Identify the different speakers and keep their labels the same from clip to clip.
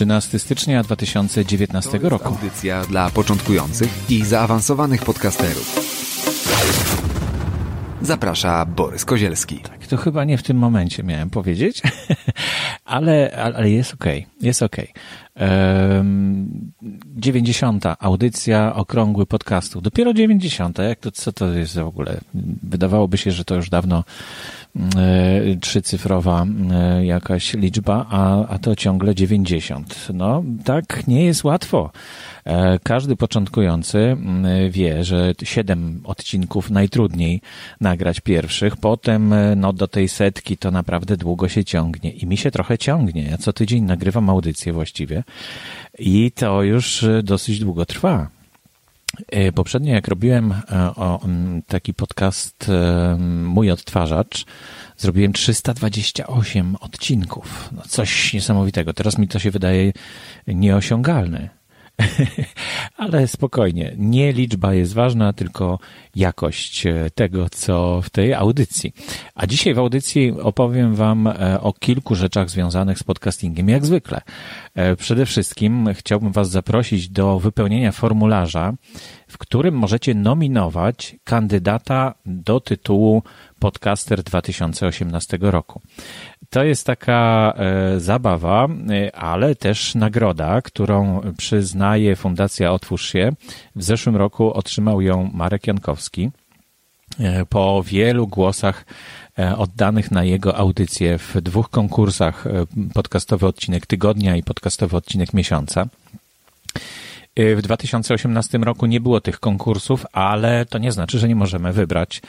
Speaker 1: 13 stycznia 2019 roku.
Speaker 2: Audycja dla początkujących i zaawansowanych podcasterów. Zaprasza Borys Kozielski.
Speaker 1: Tak, to chyba nie w tym momencie miałem powiedzieć, ale, ale jest okej, okay, jest okej. Okay. 90. audycja okrągły podcastu. Dopiero 90. Jak to, co to jest w ogóle? Wydawałoby się, że to już dawno trzycyfrowa e, jakaś liczba, a, a to ciągle 90. No, tak nie jest łatwo. E, każdy początkujący wie, że siedem odcinków najtrudniej nagrać pierwszych, potem no, do tej setki to naprawdę długo się ciągnie i mi się trochę ciągnie. Ja co tydzień nagrywam audycję właściwie i to już dosyć długo trwa. E, poprzednio, jak robiłem e, taki podcast e, Mój Odtwarzacz, zrobiłem 328 odcinków. No coś niesamowitego. Teraz mi to się wydaje nieosiągalne. Ale spokojnie, nie liczba jest ważna, tylko jakość e, tego, co w tej audycji. A dzisiaj w audycji opowiem Wam e, o kilku rzeczach związanych z podcastingiem, jak zwykle. E, przede wszystkim chciałbym Was zaprosić do wypełnienia formularza, w którym możecie nominować kandydata do tytułu Podcaster 2018 roku. To jest taka e, zabawa, e, ale też nagroda, którą przyznaje Fundacja Otwórz się. W zeszłym roku otrzymał ją Marek Jankowski e, po wielu głosach oddanych na jego audycję w dwóch konkursach podcastowy odcinek tygodnia i podcastowy odcinek miesiąca. Y, w 2018 roku nie było tych konkursów, ale to nie znaczy, że nie możemy wybrać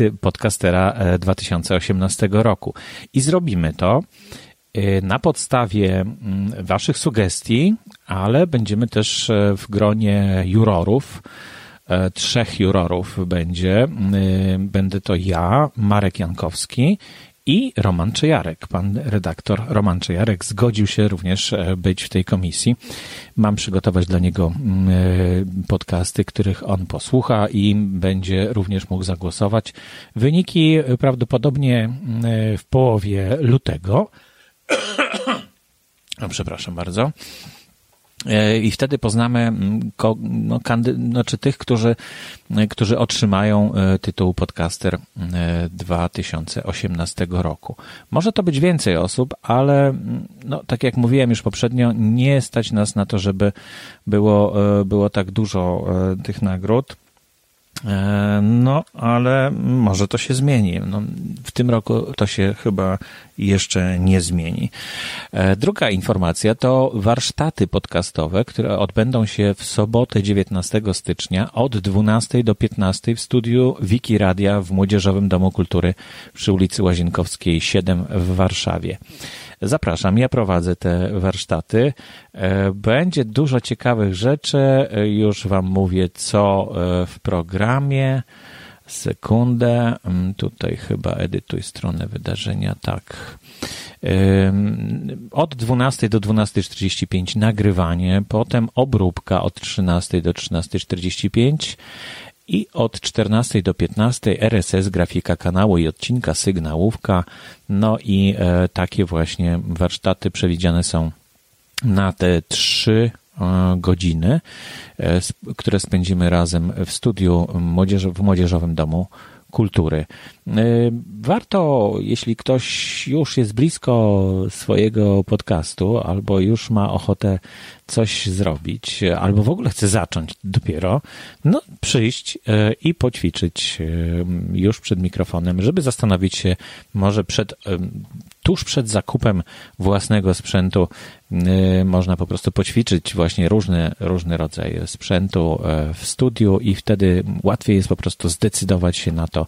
Speaker 1: y, podcastera 2018 y, roku. I zrobimy to na podstawie mm, Waszych sugestii, ale będziemy też w gronie jurorów. Trzech jurorów będzie. Będę to ja, Marek Jankowski i Roman Czejarek. Pan redaktor Roman Czejarek zgodził się również e, być w tej komisji. Mam przygotować dla niego mm, e, podcasty, których on posłucha i będzie również mógł zagłosować. Wyniki prawdopodobnie mm, w połowie lutego. Przepraszam bardzo. E, I wtedy poznamy mm, no, kandy, znaczy tych, którzy, którzy otrzymają e, tytuł podcaster 2018 e, roku. Może to być więcej osób, ale mm, no, tak jak mówiłem już poprzednio, nie stać nas na to, żeby było, było tak dużo tych nagród. E, no, ale może to się zmieni. No, w tym roku to się chyba jeszcze nie zmieni. E, druga informacja to warsztaty podcastowe, które odbędą się w sobotę 19 stycznia od 12 do 15 w studiu Wiki Radia w Młodzieżowym Domu Kultury przy ulicy Łazienkowskiej 7 w Warszawie. Zapraszam, ja prowadzę te warsztaty. E, będzie dużo ciekawych rzeczy. E, już Wam mówię, co e, w programie. Sekundę. Mm, tutaj chyba edytuj stronę wydarzenia. Tak. Od 12 do 12.45 nagrywanie, potem obróbka od 13 do 13.45 i od 14 do 15 RSS, grafika kanału i odcinka, sygnałówka. No i e, takie właśnie warsztaty przewidziane są na te trzy e, godziny, e, które spędzimy razem w studiu w Młodzieżowym Domu Kultury. Warto, jeśli ktoś już jest blisko swojego podcastu, albo już ma ochotę coś zrobić, albo w ogóle chce zacząć dopiero, no przyjść e, i poćwiczyć e, już przed mikrofonem, żeby zastanowić się może przed, tuż przed zakupem własnego sprzętu można po prostu poćwiczyć właśnie różne, różne rodzaje sprzętu w studiu i wtedy łatwiej jest po prostu zdecydować się na to,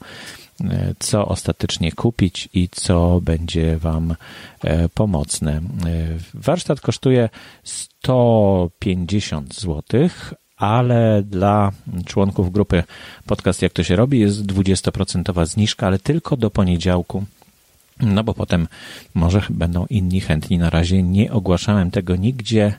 Speaker 1: co ostatecznie kupić i co będzie Wam pomocne. Warsztat kosztuje 150 zł, ale dla członków grupy podcast Jak to się robi jest 20% zniżka, ale tylko do poniedziałku. No bo potem może będą inni chętni. Na razie nie ogłaszałem tego nigdzie.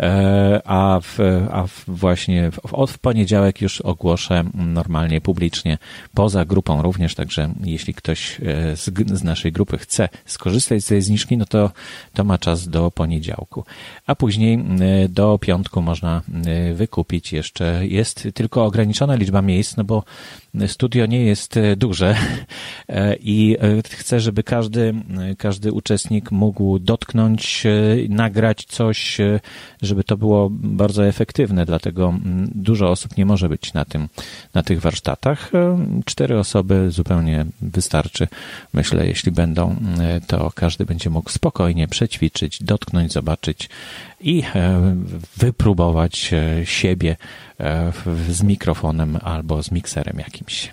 Speaker 1: E, a, w, a w właśnie w, w poniedziałek już ogłoszę normalnie, publicznie, poza grupą również, także jeśli ktoś e, z, z naszej grupy chce skorzystać z tej zniżki, no to, to ma czas do poniedziałku. A później e, do piątku można wykupić jeszcze, jest tylko ograniczona liczba miejsc, no bo studio nie jest duże i chcę, żeby każdy, każdy uczestnik mógł dotknąć, nagrać coś, żeby to było bardzo efektywne, dlatego mm, dużo osób nie może być na tym, na tych warsztatach. E, cztery osoby zupełnie wystarczy. Myślę, jeśli będą, e, to każdy będzie mógł spokojnie przećwiczyć, dotknąć, zobaczyć i e, wypróbować siebie z mikrofonem albo z mikserem jakimś.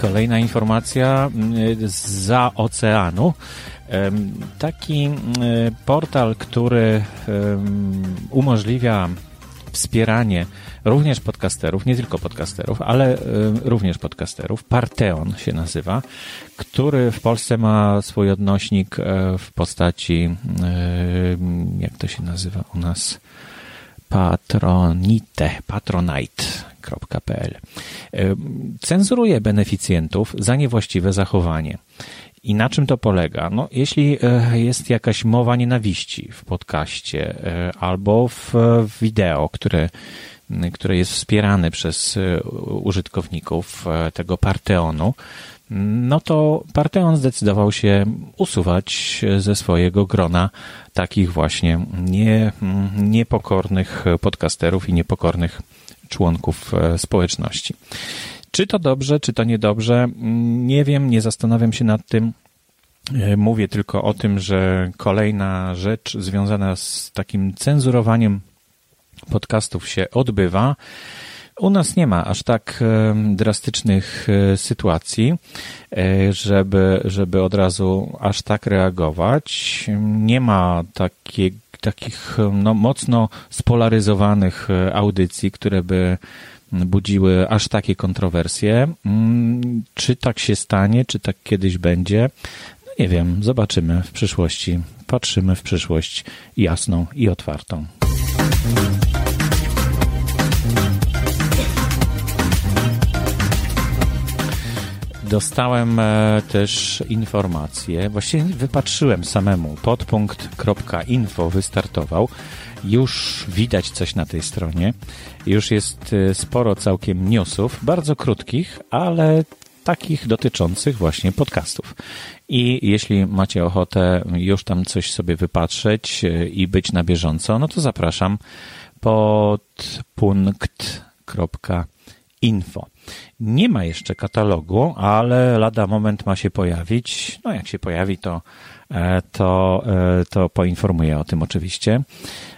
Speaker 1: Kolejna informacja mm, za oceanu. Taki mm, portal, który umożliwia wspieranie również podcasterów, nie tylko podcasterów, ale również podcasterów. Parteon się nazywa, który w Polsce ma swój odnośnik e, w postaci, jak to się nazywa u nas? Patronite, patronite.pl. Cenzuruje beneficjentów za niewłaściwe zachowanie. I na czym to polega? No, jeśli e, jest jakaś mowa nienawiści w podcaście e, albo w wideo, które, które jest wspierane przez e, użytkowników tego Parteonu, no to Parteon zdecydował się usuwać ze swojego grona takich właśnie nie, niepokornych podcasterów i niepokornych członków e, społeczności. Czy to dobrze, czy to niedobrze? Nie wiem, nie zastanawiam się nad tym. E, mówię tylko o tym, że kolejna rzecz związana z takim cenzurowaniem podcastów się odbywa. U nas nie ma aż tak drastycznych e, sytuacji, e, żeby, żeby od razu aż tak reagować. Nie ma takie, takich no, mocno spolaryzowanych e, audycji, które by budziły aż takie kontrowersje. Mm, czy tak się stanie, czy tak kiedyś będzie? No nie wiem, zobaczymy w przyszłości. Patrzymy w przyszłość jasną i otwartą. Dostałem e, też informację, właściwie wypatrzyłem samemu, podpunkt.info wystartował. Już widać coś na tej stronie. Już jest e, sporo całkiem newsów, bardzo krótkich, ale takich dotyczących właśnie podcastów. I jeśli macie ochotę już tam coś sobie wypatrzeć e, i być na bieżąco, no to zapraszam podpunkt.info. Nie ma jeszcze katalogu, ale lada moment ma się pojawić. No jak się pojawi, to, e, to, e, to poinformuję o tym oczywiście.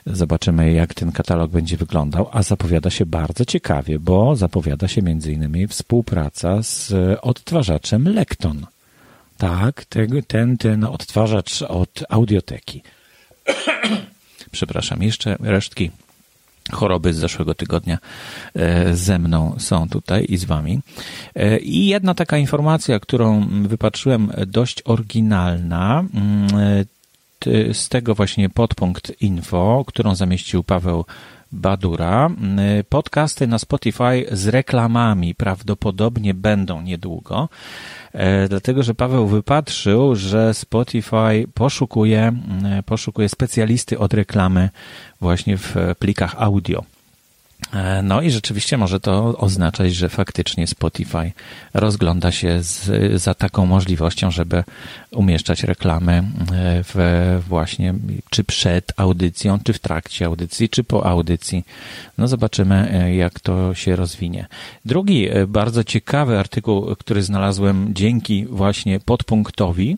Speaker 1: Zobaczymy, jak ten katalog będzie wyglądał, a zapowiada się bardzo ciekawie, bo zapowiada się między innymi współpraca z odtwarzaczem Lekton. Tak, ten, ten, ten odtwarzacz od audioteki. Przepraszam, jeszcze resztki choroby z zeszłego tygodnia e, ze mną są tutaj i z wami. E, I jedna taka informacja, którą wypatrzyłem dość oryginalna, mm, e, z tego właśnie podpunkt info, którą zamieścił Paweł Badura. Podcasty na Spotify z reklamami prawdopodobnie będą niedługo, dlatego że Paweł wypatrzył, że Spotify poszukuje, poszukuje specjalisty od reklamy właśnie w plikach audio. E, no i rzeczywiście może to oznaczać, że faktycznie Spotify rozgląda się z, za taką możliwością, żeby umieszczać reklamy e, w właśnie czy przed audycją, czy w trakcie audycji, czy po audycji. No zobaczymy, e, jak to się rozwinie. Drugi bardzo ciekawy artykuł, który znalazłem dzięki właśnie podpunktowi,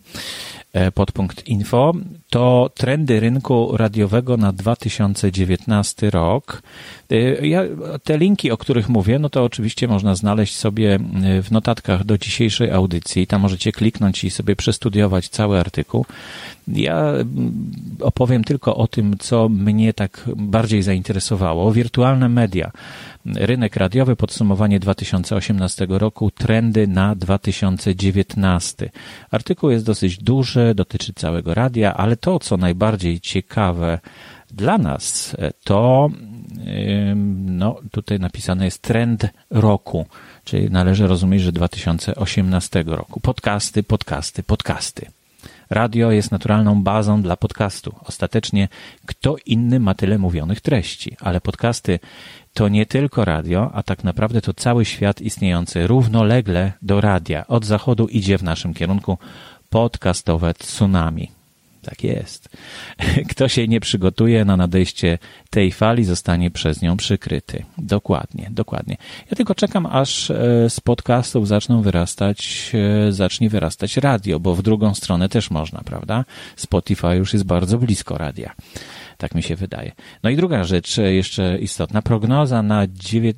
Speaker 1: podpunkt info, to trendy rynku radiowego na 2019 rok. Ja, te linki, o których mówię, no to oczywiście można znaleźć sobie w notatkach do dzisiejszej audycji. Tam możecie kliknąć i sobie przestudiować cały artykuł. Ja mm, opowiem tylko o tym, co mnie tak bardziej zainteresowało. Wirtualne media. Rynek radiowy, podsumowanie 2018 roku, trendy na 2019. Artykuł jest dosyć duży, dotyczy całego radia, ale to, co najbardziej ciekawe dla nas, to no, tutaj napisane jest trend roku, czyli należy rozumieć, że 2018 roku. Podcasty, podcasty, podcasty. Radio jest naturalną bazą dla podcastu. Ostatecznie kto inny ma tyle mówionych treści, ale podcasty to nie tylko radio, a tak naprawdę to cały świat istniejący równolegle do radia. Od zachodu idzie w naszym kierunku podcastowe tsunami. Tak jest. Kto się nie przygotuje na nadejście tej fali, zostanie przez nią przykryty. Dokładnie, dokładnie. Ja tylko czekam, aż e, z podcastów zaczną wyrastać, e, zacznie wyrastać radio, bo w drugą stronę też można, prawda? Spotify już jest bardzo blisko radia. Tak mi się wydaje. No i druga rzecz e, jeszcze istotna. Prognoza na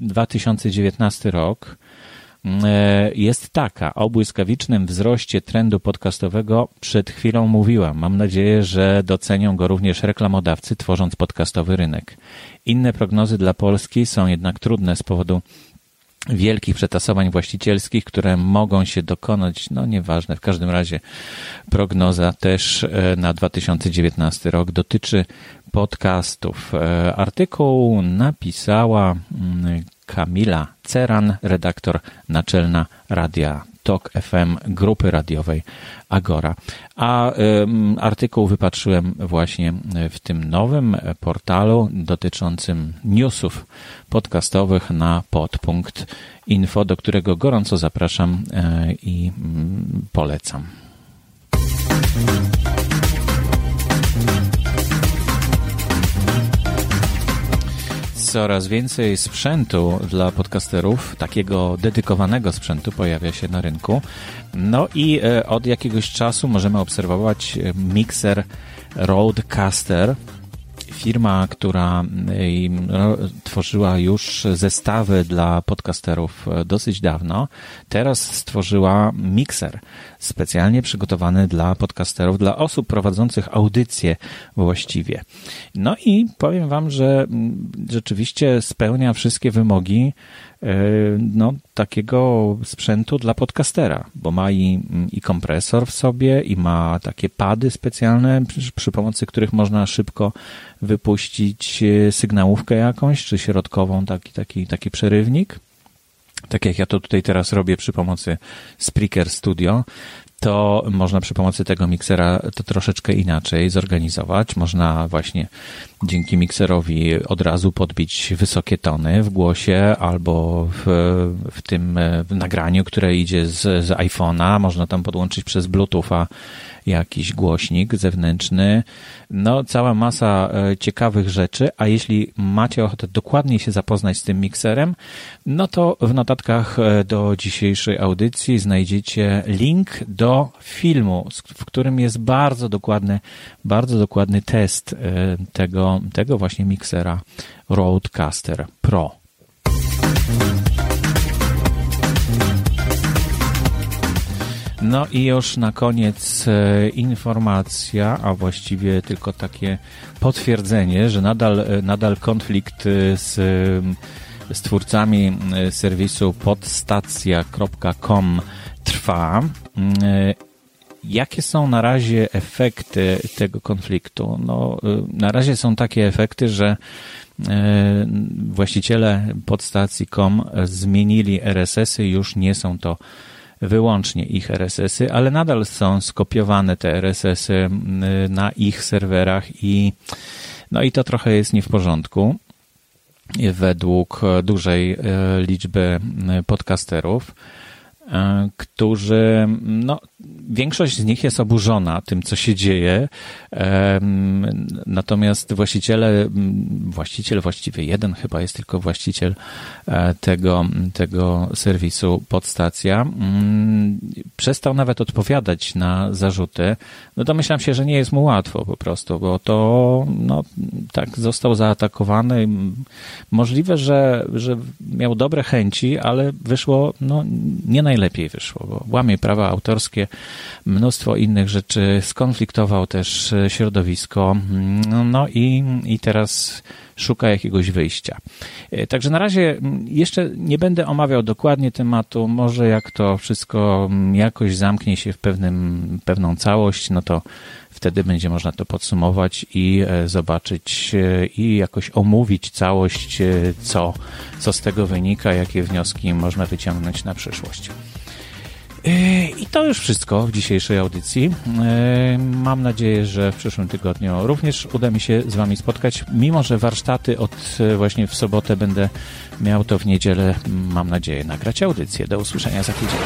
Speaker 1: 2019 rok jest taka. O błyskawicznym wzroście trendu podcastowego przed chwilą mówiłam. Mam nadzieję, że docenią go również reklamodawcy, tworząc podcastowy rynek. Inne prognozy dla Polski są jednak trudne z powodu wielkich przetasowań właścicielskich, które mogą się dokonać, no nieważne, w każdym razie prognoza też e, na 2019 rok dotyczy podcastów. E, artykuł napisała mm, Kamila Ceran, redaktor naczelna Radia Tok FM grupy radiowej Agora. A artykuł wypatrzyłem właśnie w tym nowym portalu dotyczącym newsów podcastowych na podpunkt info, do którego gorąco zapraszam y, i y, polecam. Coraz więcej sprzętu dla podcasterów, takiego dedykowanego sprzętu pojawia się na rynku. No i e, od jakiegoś czasu możemy obserwować e, mikser Rodecaster, firma, która no, tworzyła już zestawy dla podcasterów e, dosyć dawno, teraz stworzyła mikser specjalnie przygotowany dla podcasterów, dla osób prowadzących audycje właściwie. No i powiem Wam, że rzeczywiście spełnia wszystkie wymogi E, no, takiego sprzętu dla podcastera, bo ma i, i kompresor w sobie, i ma takie pady specjalne, przy, przy pomocy których można szybko wypuścić e, sygnałówkę jakąś, czy środkową, taki, taki, taki przerywnik. Tak jak ja to tutaj teraz robię przy pomocy Spreaker Studio, to można przy pomocy tego miksera to troszeczkę inaczej zorganizować. Można właśnie dzięki mikserowi od razu podbić wysokie tony w głosie albo w, w tym w nagraniu, które idzie z, z iPhone'a. Można tam podłączyć przez Bluetootha jakiś głośnik zewnętrzny. No, cała masa e, ciekawych rzeczy, a jeśli macie ochotę dokładniej się zapoznać z tym mikserem, no to w notatkach e, do dzisiejszej audycji znajdziecie link do filmu, w którym jest bardzo dokładny, bardzo dokładny test e, tego, tego właśnie miksera Rodecaster Pro. No i już na koniec e, informacja, a właściwie tylko takie potwierdzenie, że nadal, e, nadal konflikt z, z twórcami serwisu podstacja.com trwa. Jakie są na razie efekty tego konfliktu? No, na razie są takie efekty, że właściciele podstacji.com zmienili RSS-y, już nie są to wyłącznie ich RSS-y, ale nadal są skopiowane te RSS-y na ich serwerach i no i to trochę jest nie w porządku według dużej e, liczby podcasterów. E, którzy, no, większość z nich jest oburzona tym, co się dzieje. Natomiast właściciele, właściciel właściwie jeden chyba jest tylko właściciel e, tego, tego serwisu podstacja, przestał nawet odpowiadać na zarzuty. No domyślam się, że nie jest mu łatwo po prostu, bo to, no, tak, został zaatakowany. Możliwe, że, że miał dobre chęci, ale wyszło, no, nie naj najlepiej wyszło, bo łamie prawa autorskie, mnóstwo innych rzeczy, skonfliktował też e, środowisko, mm, no i, i teraz szuka jakiegoś wyjścia. E, także na razie mm, jeszcze nie będę omawiał dokładnie tematu, może jak to wszystko mm, jakoś zamknie się w pewnym, pewną całość, no to wtedy będzie można to podsumować i e, zobaczyć i jakoś omówić całość, co, co z tego wynika, jakie wnioski można wyciągnąć na przyszłość. I to już wszystko w dzisiejszej audycji. Mam nadzieję, że w przyszłym tygodniu również uda mi się z Wami spotkać, mimo że warsztaty od e, właśnie w sobotę będę miał to w niedzielę, mam nadzieję, nagrać audycję. Do usłyszenia za tydzień.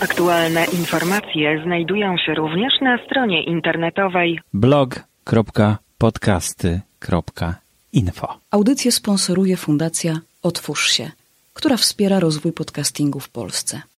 Speaker 3: Aktualne informacje znajdują się również na stronie internetowej
Speaker 1: blog.podcasty.info.
Speaker 4: Audycję sponsoruje Fundacja Otwórz się – która wspiera rozwój podcastingu w Polsce.